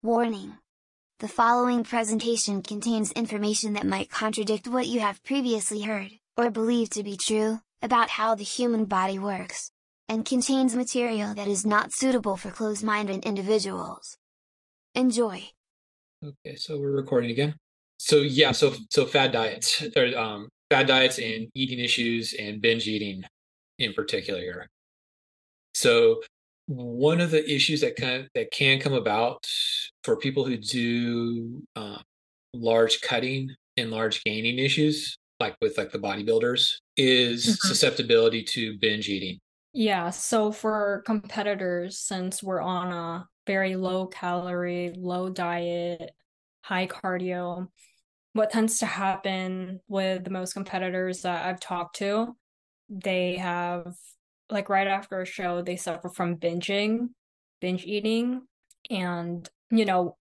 Warning! The following presentation contains information that might contradict what you have previously heard, or believed to be true, about how the human body works, and contains material that is not suitable for closed-minded individuals. Enjoy! Okay, so we're recording again. So yeah, so so fad diets, or um, fad diets and eating issues and binge eating in particular. So one of the issues that can that can come about for people who do uh, large cutting and large gaining issues, like with like the bodybuilders, is mm-hmm. susceptibility to binge eating. Yeah. So for competitors, since we're on a very low calorie, low diet, high cardio, what tends to happen with the most competitors that I've talked to, they have like right after a show they suffer from binging binge eating and you know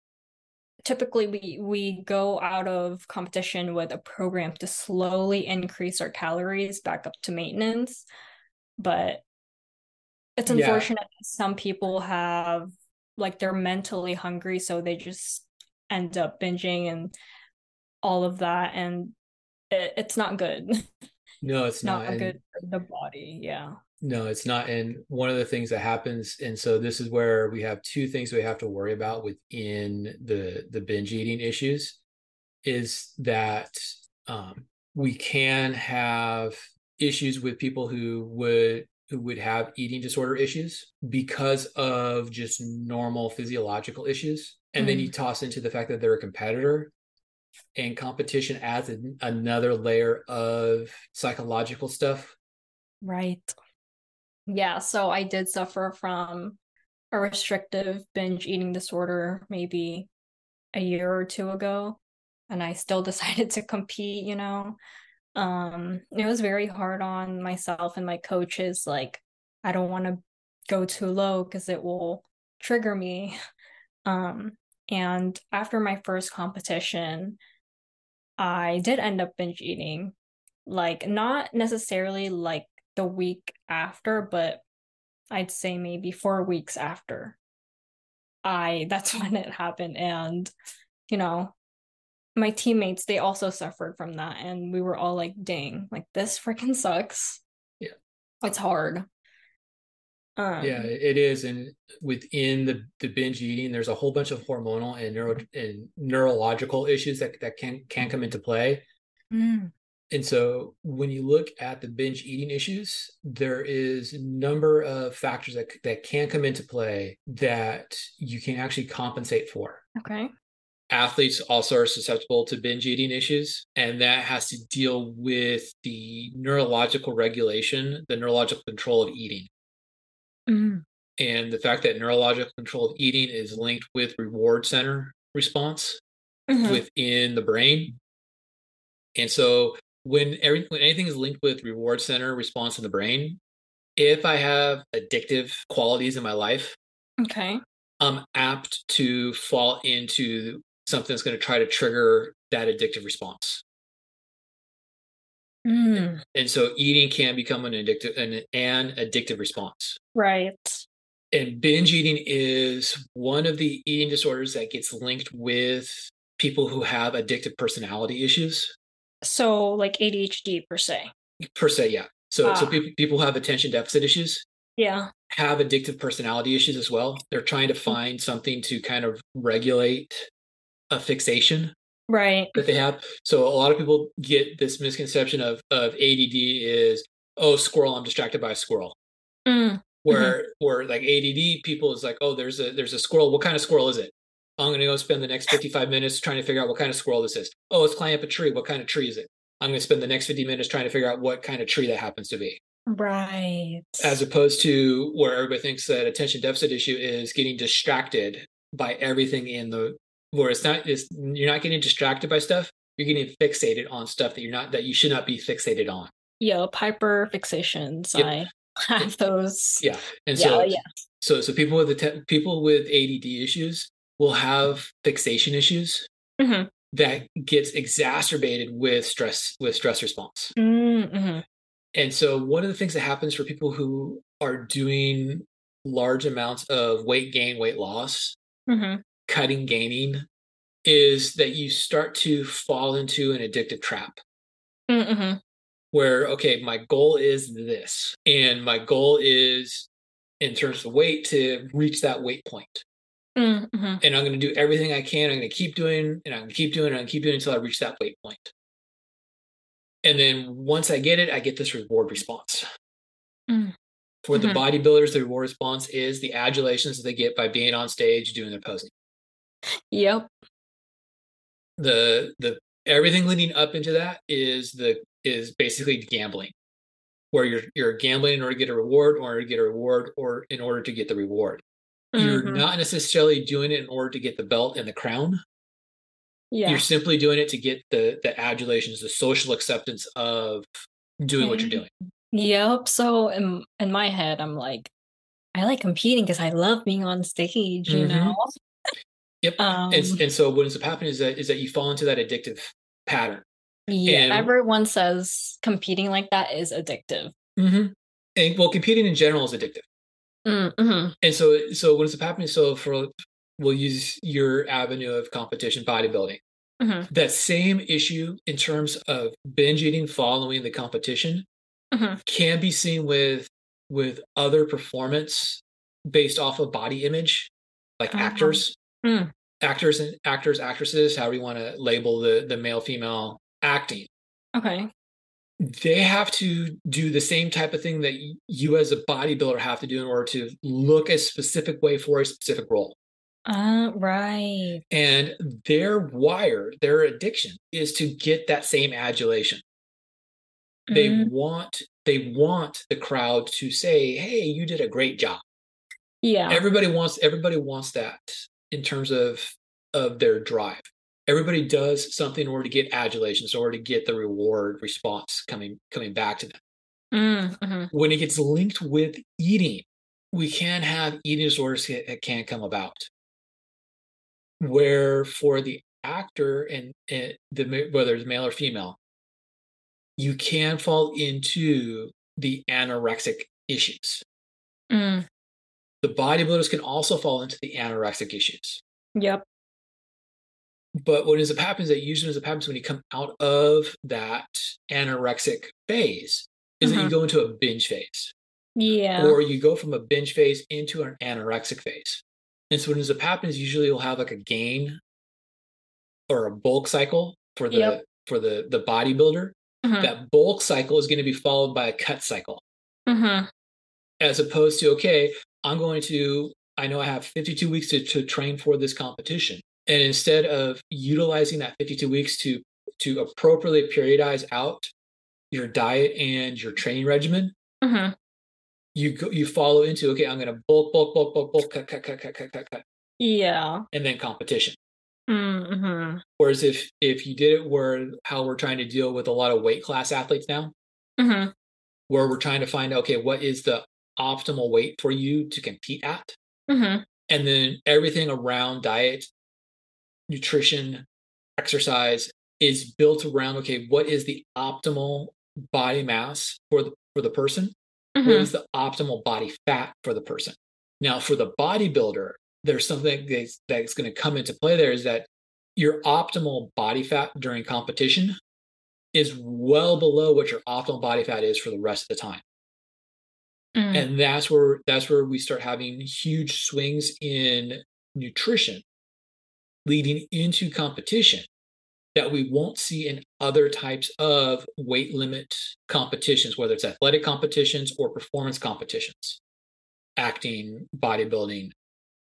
typically we we go out of competition with a program to slowly increase our calories back up to maintenance but it's unfortunate yeah. some people have like they're mentally hungry so they just end up binging and all of that and it, it's not good no it's not, not good for the body yeah no, it's not. And one of the things that happens, and so this is where we have two things we have to worry about within the the binge eating issues, is that um, we can have issues with people who would who would have eating disorder issues because of just normal physiological issues, and mm then you mm. toss into the fact that they're a competitor, and competition adds an, another layer of psychological stuff. Right yeah, so I did suffer from a restrictive binge eating disorder maybe a year or two ago and I still decided to compete, you know. Um it was very hard on myself and my coaches like I don't want to go too low cuz it will trigger me. Um and after my first competition I did end up binge eating like not necessarily like the week after, but I'd say maybe four weeks after. I that's when it happened. And, you know, my teammates, they also suffered from that. And we were all like, dang, like this freaking sucks. Yeah. It's hard. Um, yeah, it is, and within the the binge eating, there's a whole bunch of hormonal and neuro and neurological issues that that can can come into play. Mm. And so when you look at the binge eating issues, there is a number of factors that, that can come into play that you can actually compensate for. Okay. Athletes also are susceptible to binge eating issues, and that has to deal with the neurological regulation, the neurological control of eating. Mm-hmm. And the fact that neurological control of eating is linked with reward center response mm-hmm. within the brain. And so when every when anything is linked with reward center response in the brain, if I have addictive qualities in my life, okay, I'm apt to fall into something that's going to try to trigger that addictive response. Mm. And so eating can become an addictive an, an addictive response. Right. And binge eating is one of the eating disorders that gets linked with people who have addictive personality issues. So like ADHD per se. Per se, yeah. So so ah. people people have attention deficit issues. Yeah. Have addictive personality issues as well. They're trying to mm. find something to kind of regulate a fixation right that they have. So a lot of people get this misconception of of ADD is oh squirrel I'm distracted by a squirrel. Mm. Where mm-hmm. where like ADD people is like oh there's a there's a squirrel what kind of squirrel is it? I'm going to go spend the next 55 minutes trying to figure out what kind of squirrel this is. Oh, it's climbing up a tree. What kind of tree is it? I'm going to spend the next 50 minutes trying to figure out what kind of tree that happens to be. Right. As opposed to where everybody thinks that attention deficit issue is getting distracted by everything in the where it's not is you're not getting distracted by stuff. You're getting fixated on stuff that you're not that you should not be fixated on. Yeah, hyper fixations. Yep. I have those. Yeah, and so yeah, yeah. so so people with the te- people with ADD issues will have fixation issues mm-hmm. that gets exacerbated with stress with stress response. Mm-hmm. And so one of the things that happens for people who are doing large amounts of weight gain, weight loss, mm-hmm. cutting gaining is that you start to fall into an addictive trap Mm-hmm. where okay my goal is this and my goal is in terms of weight to reach that weight point Mm-hmm. and i'm going to do everything i can i'm going to keep doing and i'm going to keep doing and i'm going to keep doing until i reach that weight point. and then once i get it i get this reward response Mm. for the Mhm. bodybuilders the reward response is the adulations that they get by being on stage doing their posing Yep. the the everything leading up into that is the is basically gambling where you're you're gambling in order to get a reward or to get a reward or in order to get the reward you're Mhm. not necessarily doing it in order to get the belt and the crown Yeah. you're simply doing it to get the the adulations the social acceptance of doing what you're doing Yep. So in in my head, I'm like, I like competing because I love being on stage. You Mhm. know. Yep. Um, and, and so what ends up happening is that is that you fall into that addictive pattern yeah. and- Everyone says competing like that is addictive. mm-hmm. and well competing in general is addictive Mm-hmm. And so, so what ends up happening? So, for we'll use your avenue of competition bodybuilding. Mhm. That same issue in terms of binge eating following the competition Mhm. can be seen with with other performance based off of body image, like Oh. actors, Mm. actors and actors, actresses, however you want to label the the male female acting. Okay. They have to do the same type of thing that you as a bodybuilder have to do in order to look a specific way for a specific role. Uh, right. And their wire, their addiction is to get that same adulation. They Mm. want they want the crowd to say, "Hey, you did a great job." Yeah. Everybody wants everybody wants that in terms of of their drive. Everybody does something in order to get adulations, in order to get the reward response coming coming back to them. Mm, mhm. when it gets linked with eating, we can have eating disorders that that can come about. Where for the actor and, and the whether it's male or female, you can fall into the anorexic issues. Mm. The bodybuilders can also fall into the anorexic issues. Yep. But what ends up happening is that usually ends up happens when you come out of that anorexic phase is that you Mhm. go into a binge phase. Yeah. or you go from a binge phase into an anorexic phase. And so what ends up happening is usually you'll have like a gain or a bulk cycle for the Yep. for the the bodybuilder. Mhm. That bulk cycle is going to be followed by a cut cycle, Mhm. as opposed to okay, I'm going to I know I have 52 weeks to, to train for this competition, and instead of utilizing that 52 weeks to to appropriately periodize out your diet and your training regimen, Mhm. you go, you follow into okay i'm going to bulk bulk bulk bulk bulk cut cut cut cut cut cut cut Yeah. and then competition Mm-hmm. whereas if if you did it where how we're trying to deal with a lot of weight class athletes now Mm-hmm. where we're trying to find okay what is the optimal weight for you to compete at Mm-hmm. and then everything around diet nutrition exercise is built around okay what is the optimal body mass for the for the person what Mm-hmm. is the optimal body fat for the person now for the bodybuilder there's something that's, that's going to come into play there is that your optimal body fat during competition is well below what your optimal body fat is for the rest of the time Mm. and that's where that's where we start having huge swings in nutrition leading into competition that we won't see in other types of weight limit competitions whether it's athletic competitions or performance competitions acting bodybuilding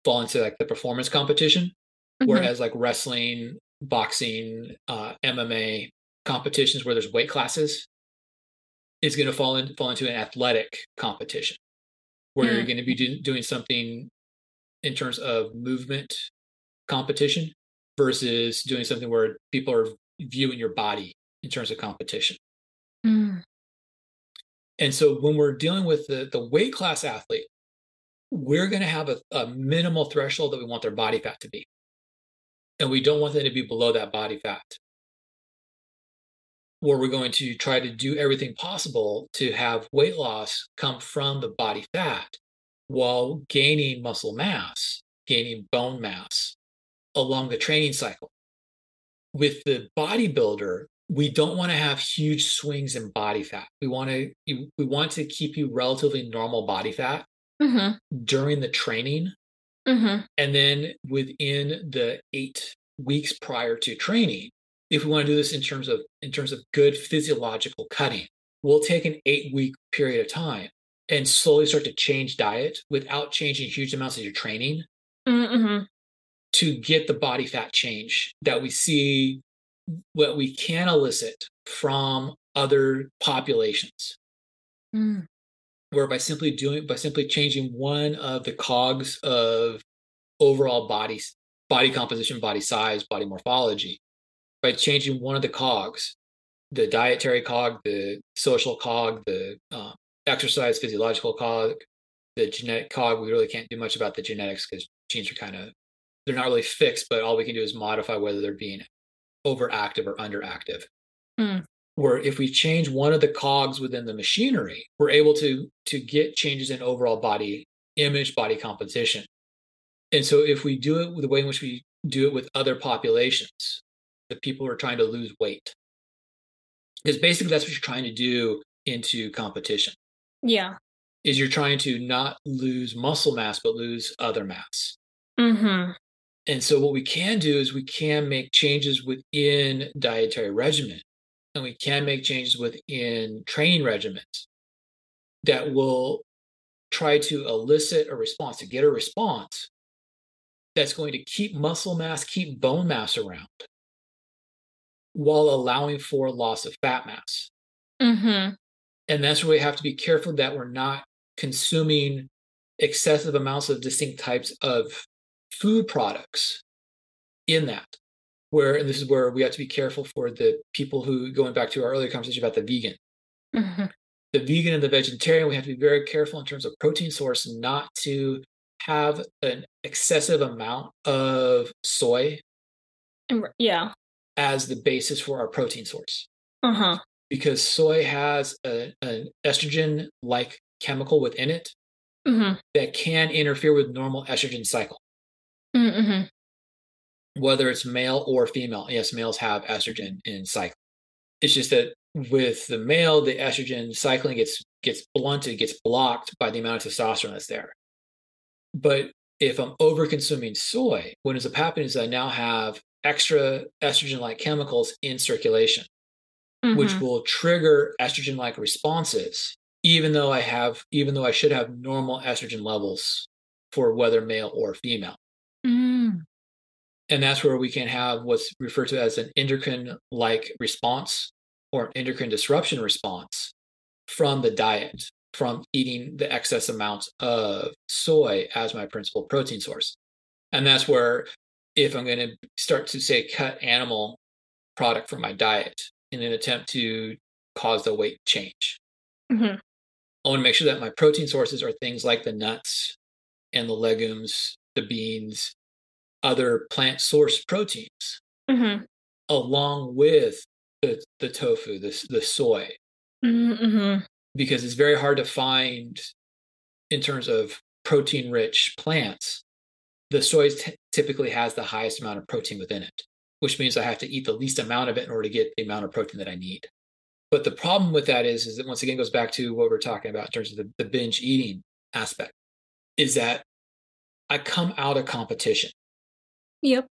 fall into like the performance competition Mhm. whereas like wrestling boxing uh, mma competitions where there's weight classes is going to fall in fall into an athletic competition where you're Mm. going to be do, doing something in terms of movement competition versus doing something where people are viewing your body in terms of competition. Mm. and so when we're dealing with the, the weight class athlete we're going to have a, a minimal threshold that we want their body fat to be. And we don't want them to be below that body fat. Where we're going to try to do everything possible to have weight loss come from the body fat while gaining muscle mass gaining bone mass along the training cycle. With the bodybuilder, we don't want to have huge swings in body fat. We want to we want to keep you relatively normal body fat Mm-hmm. during the training Mm-hmm. and then within the 8 weeks prior to training if we want to do this in terms of in terms of good physiological cutting we'll take an 8 week period of time and slowly start to change diet without changing huge amounts of your training Mm-hmm. To get the body fat change that we see what we can elicit from other populations Mm. where by simply doing by simply changing one of the cogs of overall body body composition body size body morphology by changing one of the cogs the dietary cog the social cog the um, exercise physiological cog the genetic cog we really can't do much about the genetics because genes are kind of they're not really fixed but all we can do is modify whether they're being overactive or underactive Mm. where if we change one of the cogs within the machinery we're able to to get changes in overall body image body composition and so if we do it with the way in which we do it with other populations the people who are trying to lose weight because basically that's what you're trying to do into competition Yeah. is you're trying to not lose muscle mass but lose other mass Mm-hmm. And so what we can do is we can make changes within dietary regimen and we can make changes within training regimens that will try to elicit a response to get a response that's going to keep muscle mass keep bone mass around while allowing for loss of fat mass Mm-hmm. and that's where we have to be careful that we're not consuming excessive amounts of distinct types of food products in that where and this is where we have to be careful for the people who going back to our earlier conversation about the vegan Mm-hmm. the vegan and the vegetarian we have to be very careful in terms of protein source not to have an excessive amount of soy Yeah. as the basis for our protein source Uh-huh. because soy has a, an estrogen like chemical within it Mm-hmm. that can interfere with normal estrogen cycle, Mm-hmm. whether it's male or female. Yes, males have estrogen in cycle. It's just that with the male, the estrogen cycling gets gets blunted, gets blocked by the amount of testosterone that's there. But if I'm over consuming soy, what ends up happening is I now have extra estrogen-like chemicals in circulation, which Mm-hmm. will trigger estrogen-like responses, even though I have, even though I should have normal estrogen levels for whether male or female. Mm. And that's where we can have what's referred to as an endocrine like response or an endocrine disruption response from the diet, from eating the excess amounts of soy as my principal protein source. And that's where, if I'm going to start to say cut animal product from my diet in an attempt to cause the weight change, Mhm. I want to make sure that my protein sources are things like the nuts and the legumes, the beans, other plant source proteins, Mm-hmm. along with the, the tofu, the, the soy, Mm-hmm. because it's very hard to find in terms of protein rich plants. The soy t- typically has the highest amount of protein within it, which means I have to eat the least amount of it in order to get the amount of protein that I need. But the problem with that is, is that once again goes back to what we're talking about in terms of the, the binge eating aspect, is that I come out of competition Yep.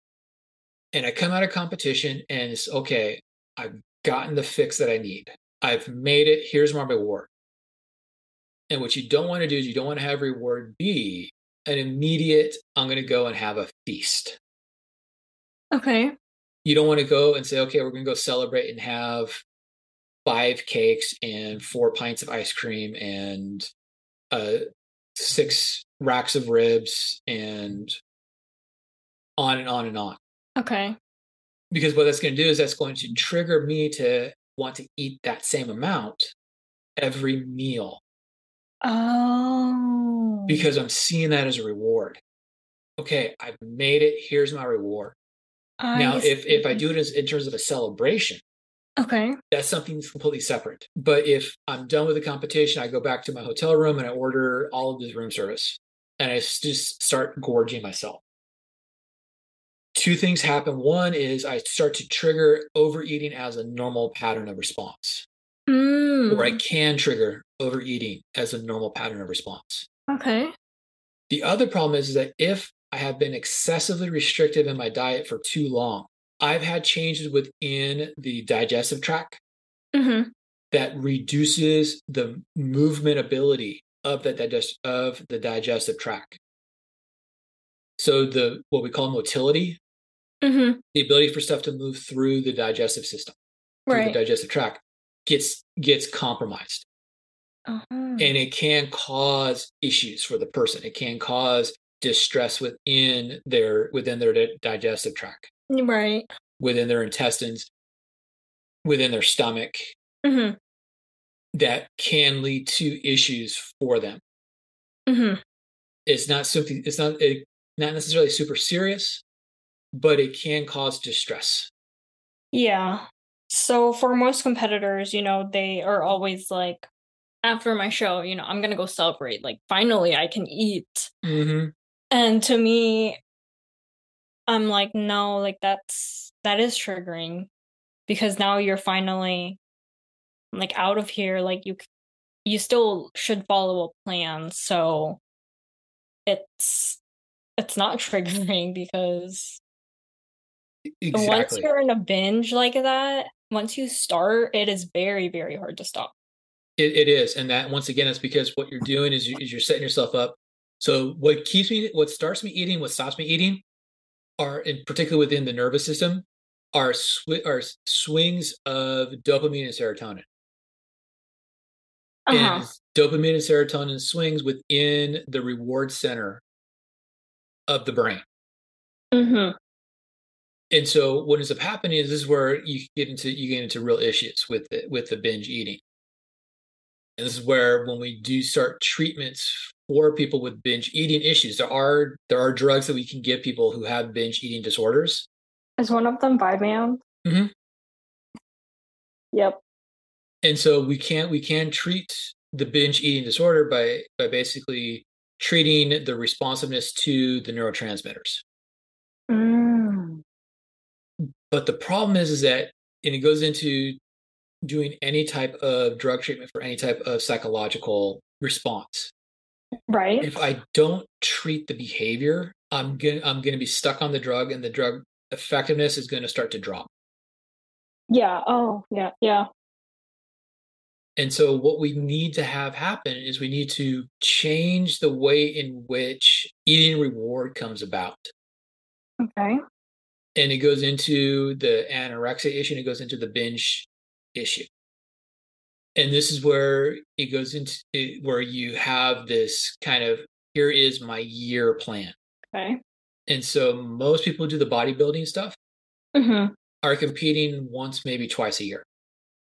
and I come out of competition and it's okay, I've gotten the fix that I need. I've made it. Here's my reward. And what you don't want to do is you don't want to have reward be an immediate, I'm going to go and have a feast. Okay. You don't want to go and say, okay, we're going to go celebrate and have five cakes and four pints of ice cream and uh, six racks of ribs and on and on and on. Okay. because what that's going to do is that's going to trigger me to want to eat that same amount every meal Oh. because I'm seeing that as a reward. Okay, I've made it. Here's my reward. I now, if if I do it as in terms of a celebration, Okay. that's something that's completely separate. But if I'm done with the competition, I go back to my hotel room and I order all of this room service, and I just start gorging myself two things happen. One is I start to trigger overeating as a normal pattern of response, Mm. or I can trigger overeating as a normal pattern of response. Okay. The other problem is, is that if I have been excessively restrictive in my diet for too long, I've had changes within the digestive tract Mm-hmm. that reduces the movement ability of the digest of the digestive tract. So the what we call motility, Mm-hmm. the ability for stuff to move through the digestive system, through Right. the digestive tract, gets gets compromised. Uh-huh. and it can cause issues for the person it can cause distress within their within their di- digestive tract right. within their intestines within their stomach Mm-hmm. that can lead to issues for them Mm-hmm. it's not something it's not it, not necessarily super serious but it can cause distress Yeah. So for most competitors, you know, they are always like, after my show, you know, I'm gonna go celebrate. Like, finally, I can eat. mm-hmm. And to me, I'm like, no, like that's that is triggering because now you're finally like out of here. Like you, you still should follow a plan. So it's it's not triggering because once you're in a binge like that, once you start, it is very very hard to stop. It, it is, and that once again, it's because what you're doing is, you, is you're setting yourself up. So what keeps me, what starts me eating, what stops me eating, are in particular within the nervous system, are sw- are swings of dopamine and serotonin. Uh-huh. And dopamine and serotonin swings within the reward center of the brain. Mm-hmm. And so what ends up happening is this is where you get into you get into real issues with the, with the binge eating. And this is where when we do start treatments for people with binge eating issues, there are there are drugs that we can give people who have binge eating disorders. Is one of them Vyvanse? Mhm. Yep. And so we can we can treat the binge eating disorder by by basically treating the responsiveness to the neurotransmitters. Mm. But the problem is is that and it goes into doing any type of drug treatment for any type of psychological response. Right. If I don't treat the behavior, I'm gonna I'm gonna be stuck on the drug and the drug effectiveness is gonna start to drop. Yeah. Oh, yeah. Yeah. And so what we need to have happen is we need to change the way in which eating reward comes about. Okay. And it goes into the anorexia issue and it goes into the binge issue. And this is where it goes into it, where you have this kind of here is my year plan. Okay. And so most people do the bodybuilding stuff Mm-hmm. are competing once, maybe twice a year.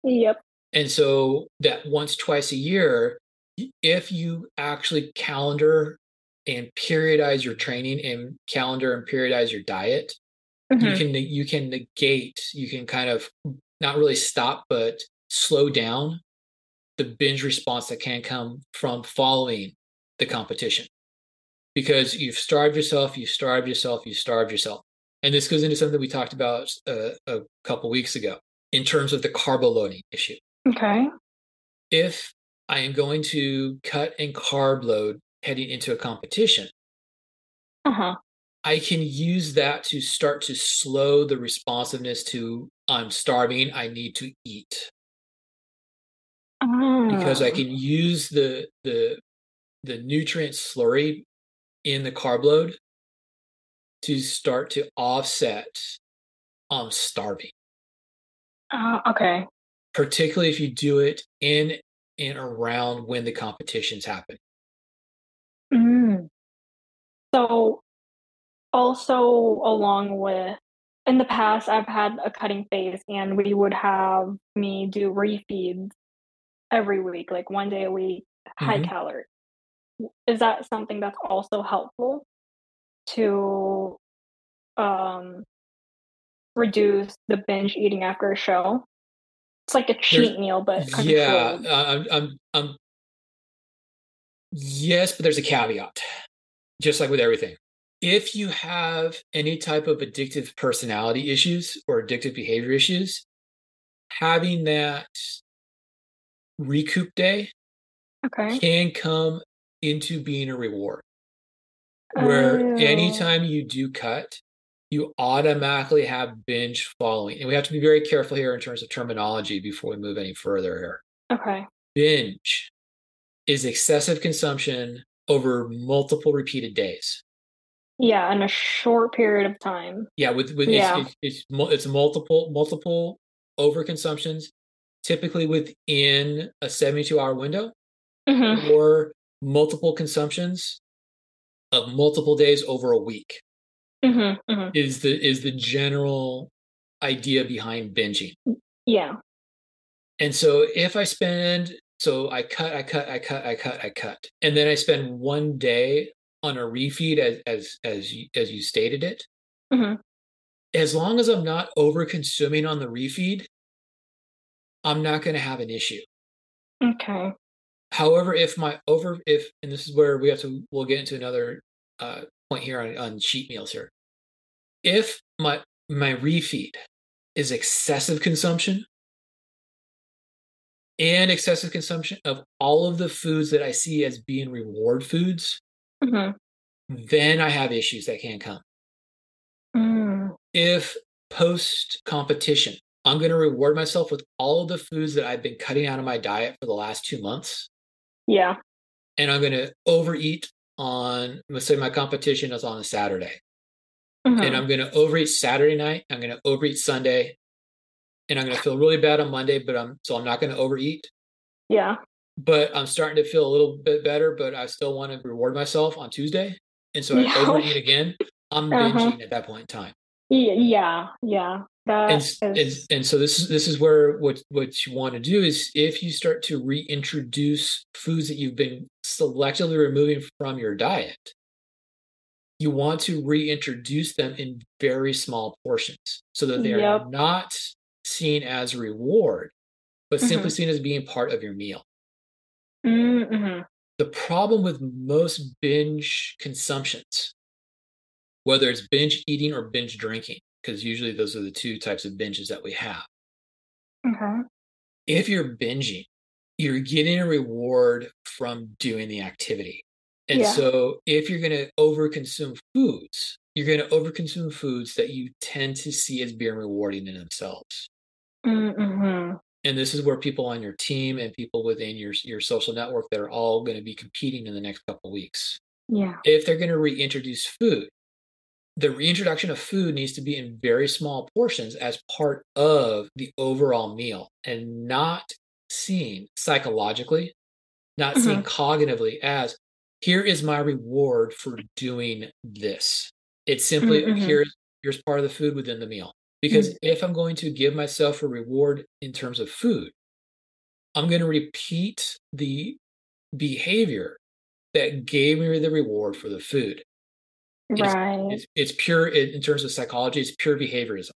Yep. And so that once, twice a year, if you actually calendar and periodize your training and calendar and periodize your diet, you Mhm. can you can negate, you can kind of not really stop, but slow down the binge response that can come from following the competition. Because you've starved yourself, you've starved yourself, you've starved yourself. And this goes into something we talked about uh, a couple weeks ago in terms of the carbo loading issue Okay. if I am going to cut and carb load heading into a competition, Uh-huh. I can use that to start to slow the responsiveness to I'm starving, I need to eat. Because I Ah. can use the the the nutrient slurry in the carb load to start to offset I'm starving. Ah, okay. Particularly if you do it in and around when the competitions happen. Mm. So also along with in the past I've had a cutting phase and we would have me do refeeds every week, like one day a week, high Mhm. calorie. Is that something that's also helpful to um reduce the binge eating after a show? It's like a cheat meal, but yeah controlled. I- i'm i'm i'm yes but there's a caveat just like with everything if you have any type of addictive personality issues or addictive behavior issues, having that recoup day Okay. can come into being a reward. Where Oh. anytime you do cut, you automatically have binge following. And we have to be very careful here in terms of terminology before we move any further here. Okay. Binge is excessive consumption over multiple repeated days. Yeah, in a short period of time. Yeah, with with Yeah. it's, it's it's it's multiple multiple overconsumptions, typically within a seventy-two hour window, hmm or multiple consumptions of multiple days over a week. hmm hmm Is the is the general idea behind binging. Yeah. And so if I spend so I cut, I cut, I cut, I cut, I cut, and then I spend one day on a refeed as as as you, as you stated it. hmm As long as I'm not over consuming on the refeed, I'm not going to have an issue. Okay. However, if my over if and this is where we have to we'll get into another uh, point here on, on cheat meals here. If my my refeed is excessive consumption and excessive consumption of all of the foods that I see as being reward foods, hmm then I have issues that can come. Mm. If post competition, I'm going to reward myself with all of the foods that I've been cutting out of my diet for the last two months, Yeah. and I'm going to overeat on, let's say my competition is on a Saturday, Mhm. and I'm going to overeat Saturday night, I'm going to overeat Sunday, and I'm going to feel really bad on Monday, but I'm so I'm not going to overeat. Yeah. But I'm starting to feel a little bit better, but I still want to reward myself on Tuesday, and so I overeat again. I'm Uh-huh. binging at that point in time. Yeah. Yeah. And, is. and and so this is this is where what what you want to do is if you start to reintroduce foods that you've been selectively removing from your diet you want to reintroduce them in very small portions so that they are Yep. not seen as reward but simply Mhm. seen as being part of your meal Mm-hmm. the problem with most binge consumptions whether it's binge eating or binge drinking because usually those are the two types of binges that we have Okay. if you're binging, you're getting a reward from doing the activity. And Yeah. so if you're going to overconsume foods, you're going to overconsume foods that you tend to see as being rewarding in themselves. Mm-hmm. And this is where people on your team and people within your your social network that are all going to be competing in the next couple of weeks. Yeah. If they're going to reintroduce food, the reintroduction of food needs to be in very small portions as part of the overall meal and not seen psychologically, not seen cognitively as here is my reward for doing this. It's simply Mhm. here's here's part of the food within the meal. Because if I'm going to give myself a reward in terms of food, I'm going to repeat the behavior that gave me the reward for the food. Right. It's it's pure in terms of psychology. It's pure behaviorism.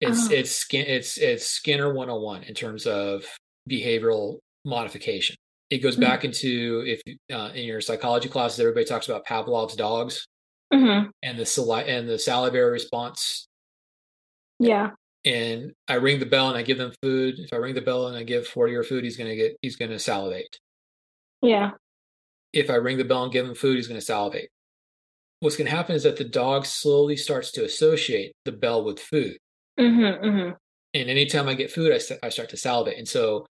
It's Oh. it's skin it's it's Skinner 101 in terms of behavioral modification. It goes Mhm. back into if uh, in your psychology classes, everybody talks about Pavlov's dogs Mm-hmm. and the sali- and the salivary response. Yeah. And I ring the bell and I give them food. If I ring the bell and I give Fortier food, he's gonna get he's gonna salivate. Yeah. If I ring the bell and give him food, he's gonna salivate. What's gonna happen is that the dog slowly starts to associate the bell with food. Mm-hmm. Mm-hmm. and anytime I get food, I, I start to salivate. And so,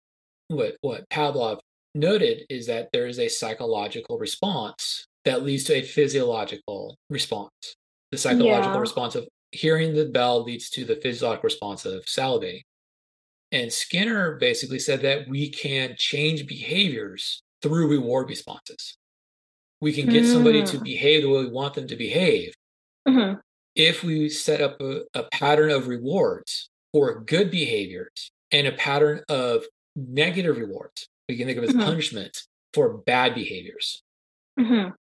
what what Pavlov noted is that there is a psychological response that leads to a physiological response. The psychological Yeah. response of hearing the bell leads to the physiological response of salivating. And Skinner basically said that we can change behaviors through reward responses. We can get somebody to Mm. behave the way we want them to behave Mm-hmm. if we set up a, a pattern of rewards for good behaviors and a pattern of negative rewards, we can think of as Mhm. punishments for bad behaviors. Mm-hmm.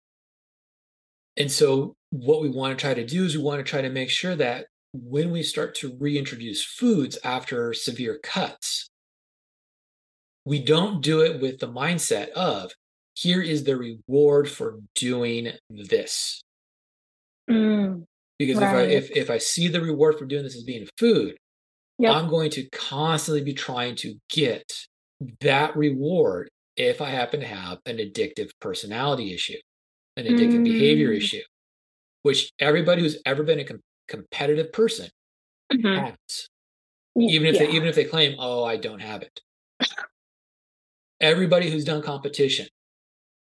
And so, what we want to try to do is we want to try to make sure that when we start to reintroduce foods after severe cuts, we don't do it with the mindset of here is the reward for doing this. Mm, because right. if I if if I see the reward for doing this as being food, Yep. I'm going to constantly be trying to get that reward if I happen to have an addictive personality issue, an addictive behavior Mm. issue, which everybody who's ever been a com- competitive person Mhm. has. Even if they even if they claim, "Oh, I don't have it." Everybody who's done competition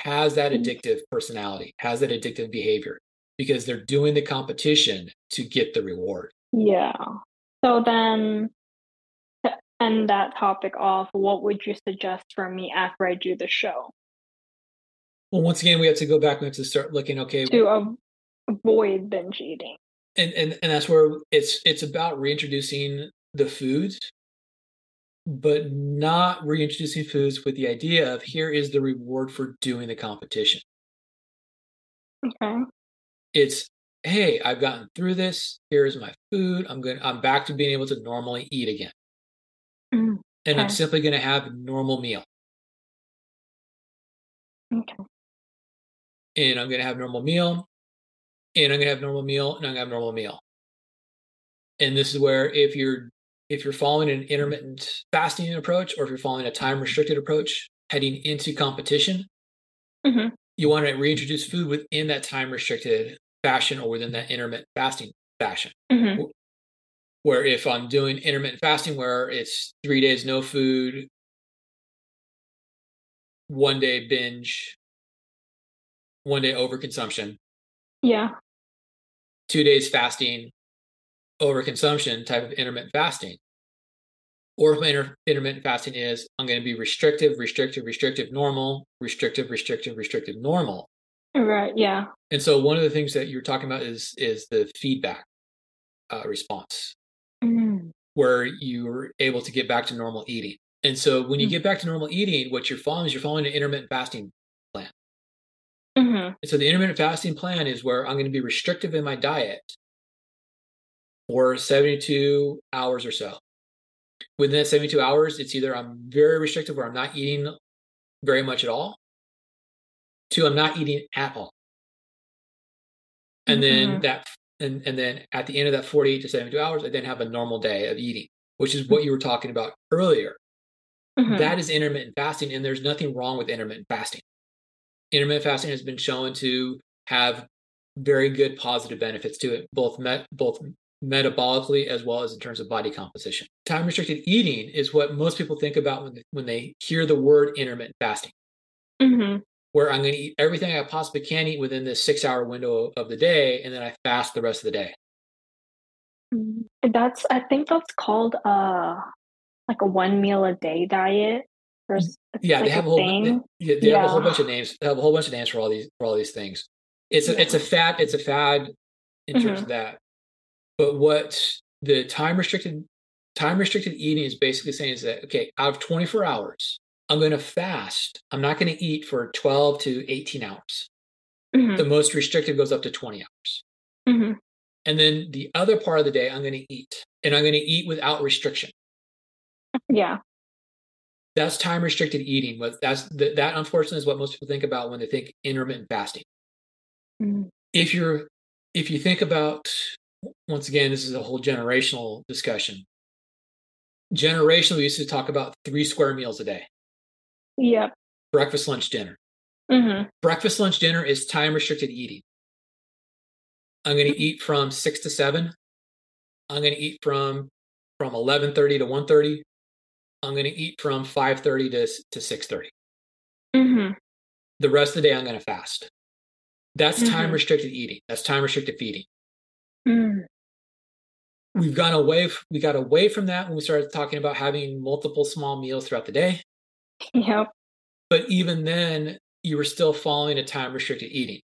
has that Mm. addictive personality, has that addictive behavior because they're doing the competition to get the reward. Yeah. So then, to end that topic off, what would you suggest for me after I do the show Well, once again, we have to go back. We have to start looking. Okay, to avoid binge eating? and and and that's where it's it's about reintroducing the foods but not reintroducing foods with the idea of here is the reward for doing the competition. Okay. it's hey i've gotten through this. Here's my food. I'm going i'm back to being able to normally eat again. Mm, and i'm simply going to have a normal meal. Okay. and i'm going to have normal meal and i'm going to have normal meal and i'm going to have normal meal and this is where if you're if you're following an intermittent fasting approach or if you're following a time restricted approach heading into competition Mhm. you want to reintroduce food within that time restricted fashion or within that intermittent fasting fashion Mhm. where if i'm doing intermittent fasting where it's three days no food one day binge one day overconsumption Yeah. Two days fasting overconsumption type of intermittent fasting or if my inter- intermittent fasting is i'm going to be restrictive restrictive restrictive normal restrictive restrictive restrictive normal Right. Yeah. and so one of the things that you're talking about is is the feedback uh, response Mm, where you're able to get back to normal eating and so when you Mm. get back to normal eating what you're following is you're following an intermittent fasting mhm. and so the intermittent fasting plan is where i'm going to be restrictive in my diet for 72 hours or so within that 72 hours it's either i'm very restrictive or i'm not eating very much at all to i'm not eating at all and then Mhm. that and, and then at the end of that 48 to 72 hours i then have a normal day of eating which is what you were talking about earlier Mhm. that is intermittent fasting and there's nothing wrong with intermittent fasting intermittent fasting has been shown to have very good positive benefits to it both met both metabolically as well as in terms of body composition time restricted eating is what most people think about when they, when they hear the word intermittent fasting Mhm. where i'm going to eat everything i possibly can eat within this six hour window of the day and then i fast the rest of the day Mm, That's I think that's called uh like a one meal a day diet. Yeah like they have a whole thing. they, they have a whole bunch of names they have a whole bunch of names for all these for all these things it's a, Yeah. it's a fad it's a fad in terms Mhm. of that but what the time restricted time restricted eating is basically saying is that okay out of 24 hours i'm going to fast i'm not going to eat for 12 to 18 hours Mhm. the most restrictive goes up to 20 hours Mhm. and then the other part of the day i'm going to eat and i'm going to eat without restriction Yeah. That's time restricted eating that's that, that unfortunately is what most people think about when they think intermittent fasting. Mm, if you're if you think about once again this is a whole generational discussion. Generationally we used to talk about three square meals a day. Yep. breakfast lunch dinner. Mhm. breakfast lunch dinner is time restricted eating. I'm going to eat from 6 to 7 i'm going to eat from from 11:30 to 1:30 i'm going to eat from 5:30 to to 6:30 Mhm. the rest of the day i'm going to fast that's time Mhm. restricted eating that's time restricted feeding Mm, we've gone away we got away from that when we started talking about having multiple small meals throughout the day Yep. but even then you were still following a time restricted eating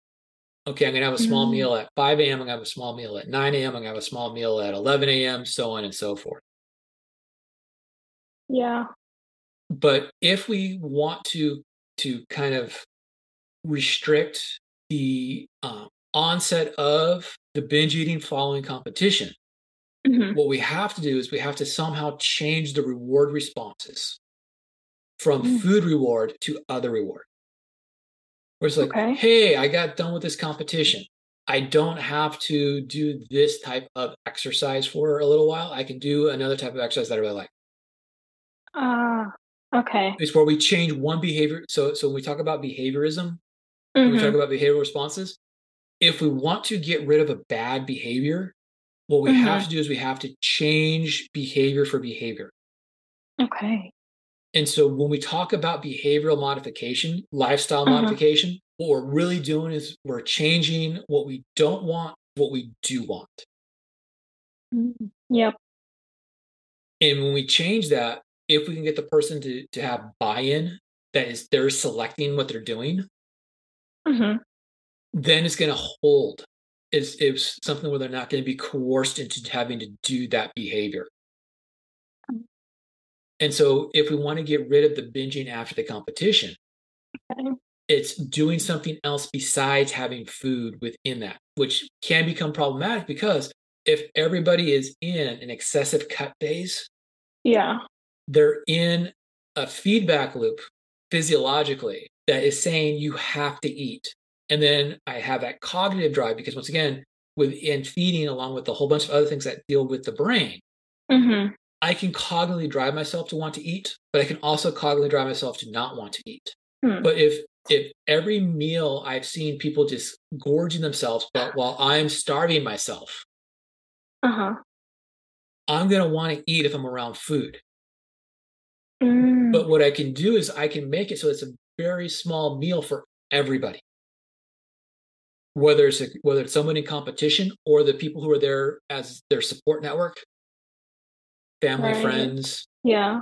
okay i'm going to have a small Mm. meal at 5 a.m i'm going to have a small meal at 9 a.m i'm going to have a small meal at 11 a.m so on and so forth Yeah. but if we want to to kind of restrict the um, onset of the binge eating following competition Mhm. what we have to do is we have to somehow change the reward responses from Mm. food reward to other reward. Where it's like, Okay. hey, I got done with this competition. I don't have to do this type of exercise for a little while. I can do another type of exercise that I really like. Ah, okay. It's where we change one behavior. So, so we talk about behaviorism, when we talk Mhm, about behavioral responses, if we want to get rid of a bad behavior, what we have Mhm. to do is we have to change behavior for behavior. Okay. And so when we talk about behavioral modification, lifestyle Mhm. modification, what we're really doing is we're changing what we don't want, what we do want. Mm, Yep. And when we change that, if we can get the person to, to have buy-in, that is they're selecting what they're doing, hmm then it's going to hold. It's, it's something where they're not going to be coerced into having to do that behavior. And so if we want to get rid of the binging after the competition, Okay. it's doing something else besides having food within that, which can become problematic because if everybody is in an excessive cut phase, Yeah. They're in a feedback loop physiologically that is saying you have to eat. And then I have that cognitive drive because once again, within feeding, along with a whole bunch of other things that deal with the brain, hmm I can cognitively drive myself to want to eat, but I can also cognitively drive myself to not want to eat. Hmm. But if if every meal I've seen people just gorging themselves, but while I'm starving myself, Uh huh. I'm gonna want to eat if I'm around food. Mm, But what I can do is I can make it so it's a very small meal for everybody. Whether it's a, whether it's someone in competition or the people who are there as their support network, family, Right. friends, yeah.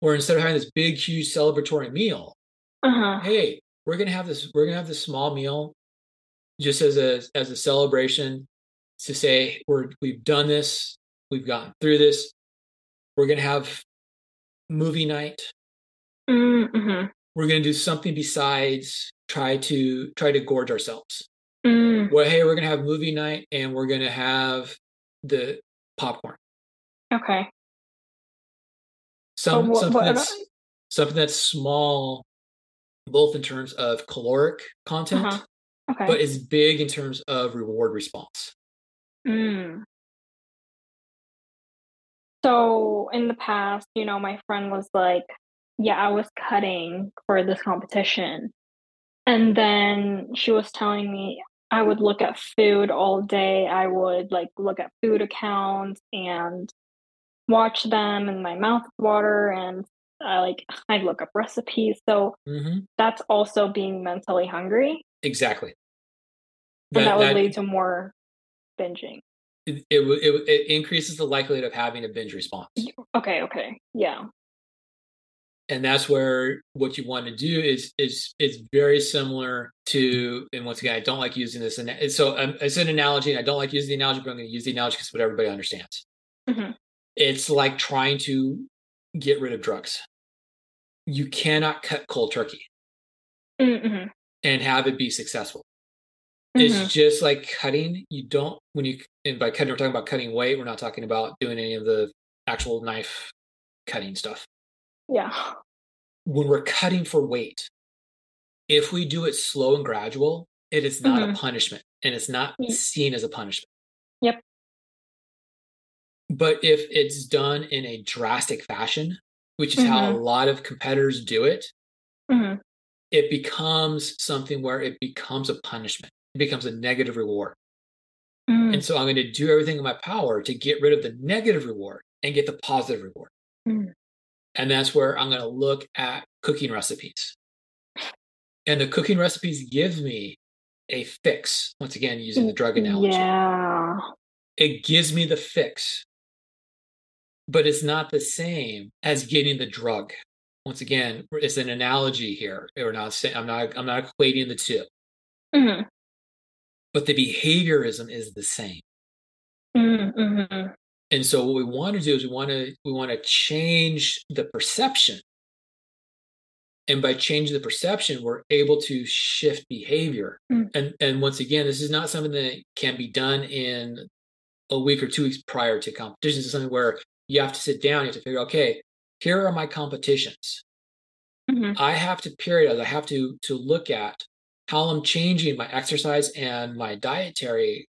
or instead of having this big, huge celebratory meal, Uh huh. hey, we're gonna have this, we're gonna have this small meal just as a as a celebration to say we're we've done this, we've gotten through this. We're gonna have movie night. Mm-hmm. We're gonna do something besides try to try to gorge ourselves. Mm, Well, hey, we're gonna have movie night and we're gonna have the popcorn. okay. Some what- something that's something that's small, both in terms of caloric content, Uh-huh. Okay. but is big in terms of reward response. Mm. So in the past, you know, my friend was like, yeah, I was cutting for this competition. And then she was telling me I would look at food all day. I would like look at food accounts and watch them and my mouth water and I like I'd look up recipes. So hmm that's also being mentally hungry. Exactly. And that, would that- lead to more binging. It, it, it, it increases the likelihood of having a binge response. Okay, okay. Yeah. and that's where what you want to do is is is very similar to and once again i don't like using this and so um, it's an analogy and i don't like using the analogy but i'm going to use the analogy because what everybody understands Mhm. it's like trying to get rid of drugs you cannot cut cold turkey Mm-hmm. and have it be successful Mhm. it's just like cutting you don't when you and by cutting we're talking about cutting weight we're not talking about doing any of the actual knife cutting stuff Yeah. when we're cutting for weight, if we do it slow and gradual, it is not a Mhm. punishment and it's not Mm. seen as a punishment. Yep. But if it's done in a drastic fashion, which is how a Mhm. lot of competitors do it, Mhm. it becomes something where it becomes a punishment. It becomes a negative reward. Mm. And so I'm going to do everything in my power to get rid of the negative reward and get the positive reward. Mm. And that's where I'm going to look at cooking recipes. And the cooking recipes give me a fix. Once again, using the drug analogy, Yeah. it gives me the fix, but it's not the same as getting the drug. Once again, it's an analogy here. We're not saying I'm not I'm not equating the two, hmm but the behaviorism is the same. Mm-hmm. And so what we want to do is we want to we want to change the perception. And by changing the perception, we're able to shift behavior. Mm. And and once again, this is not something that can be done in a week or two weeks prior to competitions. It's something where you have to sit down, you have to figure, okay, here are my competitions. hmm I have to periodize, I have to to look at how I'm changing my exercise and my dietary,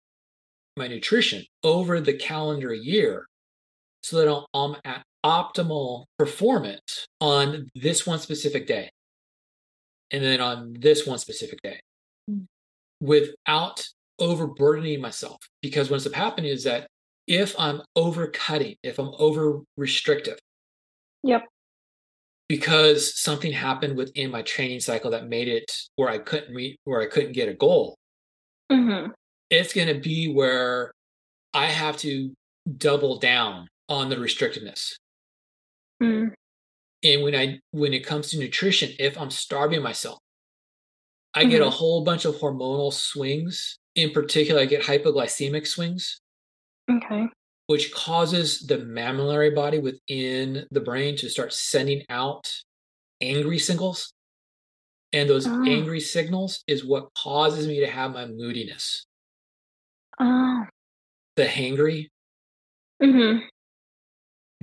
my nutrition over the calendar year so that I'm at optimal performance on this one specific day and then on this one specific day mm. without overburdening myself. Because what's up happening is that if I'm overcutting, if I'm over restrictive, yep, because something happened within my training cycle that made it where I couldn't meet, where I couldn't get a goal, mm-hmm. it's going to be where I have to double down on the restrictiveness. Mm. And when I when it comes to nutrition, if I'm starving myself, I mm-hmm. get a mm-hmm. whole bunch of hormonal swings. In particular, I get hypoglycemic swings. Okay. Which causes the mammillary body within the brain to start sending out angry signals. And those oh. angry signals is what causes me to have my moodiness. Oh. The hangry. Mm-hmm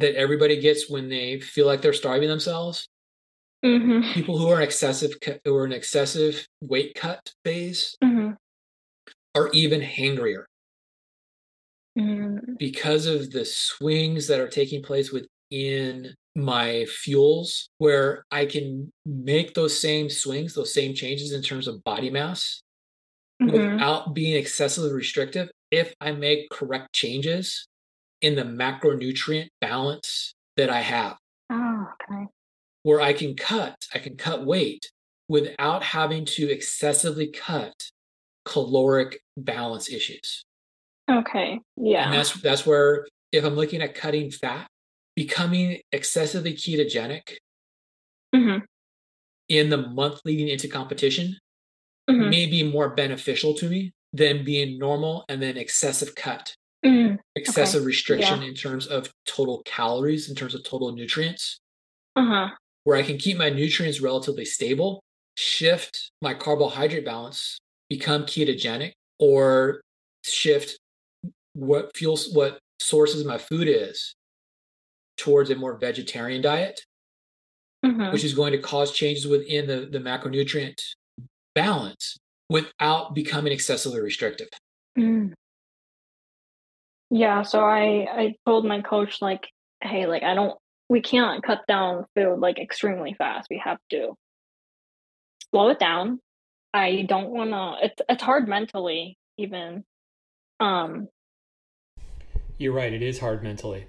that everybody gets when they feel like they're starving themselves. Mm-hmm. People who are in excessive who are in excessive weight cut phase mm-hmm. are even hangrier mm-hmm. because of the swings that are taking place within my fuels, where I can make those same swings, those same changes in terms of body mass mm-hmm. without being excessively restrictive if I make correct changes in the macronutrient balance that I have. Oh, okay. Where I can cut, I can cut weight without having to excessively cut caloric balance issues. Okay. Yeah. And that's that's where if I'm looking at cutting fat, becoming excessively ketogenic mm-hmm. in the month leading into competition mm-hmm. may be more beneficial to me than being normal and then excessive cut Mm, excessive okay. restriction yeah. in terms of total calories, in terms of total nutrients, uh-huh. where I can keep my nutrients relatively stable, shift my carbohydrate balance, become ketogenic, or shift what fuels, what sources my food is towards a more vegetarian diet, mm-hmm. which is going to cause changes within the, the macronutrient balance without becoming excessively restrictive. Mm. Yeah, so I I told my coach like, hey, like I don't we can't cut down food like extremely fast. We have to slow it down. I don't want to it's it's hard mentally even um You're right, it is hard mentally.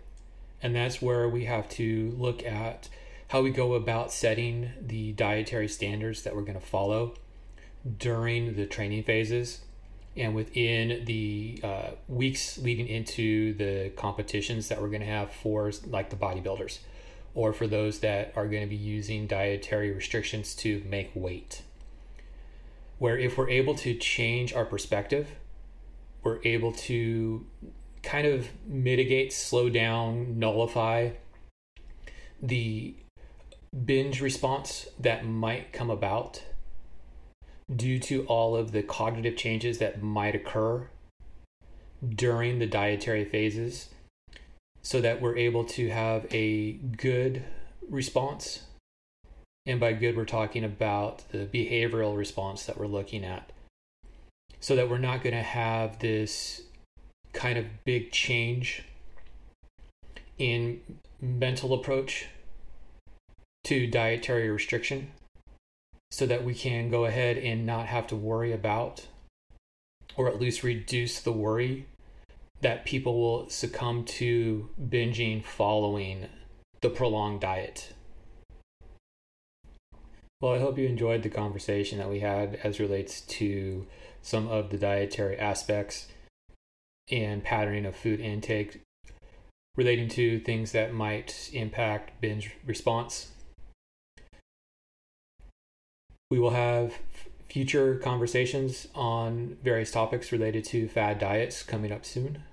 And that's where we have to look at how we go about setting the dietary standards that we're going to follow during the training phases and within the uh, weeks leading into the competitions that we're going to have for like the bodybuilders or for those that are going to be using dietary restrictions to make weight where if we're able to change our perspective we're able to kind of mitigate slow down nullify the binge response that might come about due to all of the cognitive changes that might occur during the dietary phases so that we're able to have a good response. And by good, we're talking about the behavioral response that we're looking at. So that we're not going to have this kind of big change in mental approach to dietary restriction so that we can go ahead and not have to worry about, or at least reduce the worry that people will succumb to binging following the prolonged diet. Well, I hope you enjoyed the conversation that we had as relates to some of the dietary aspects and patterning of food intake relating to things that might impact binge response. We will have future conversations on various topics related to fad diets coming up soon.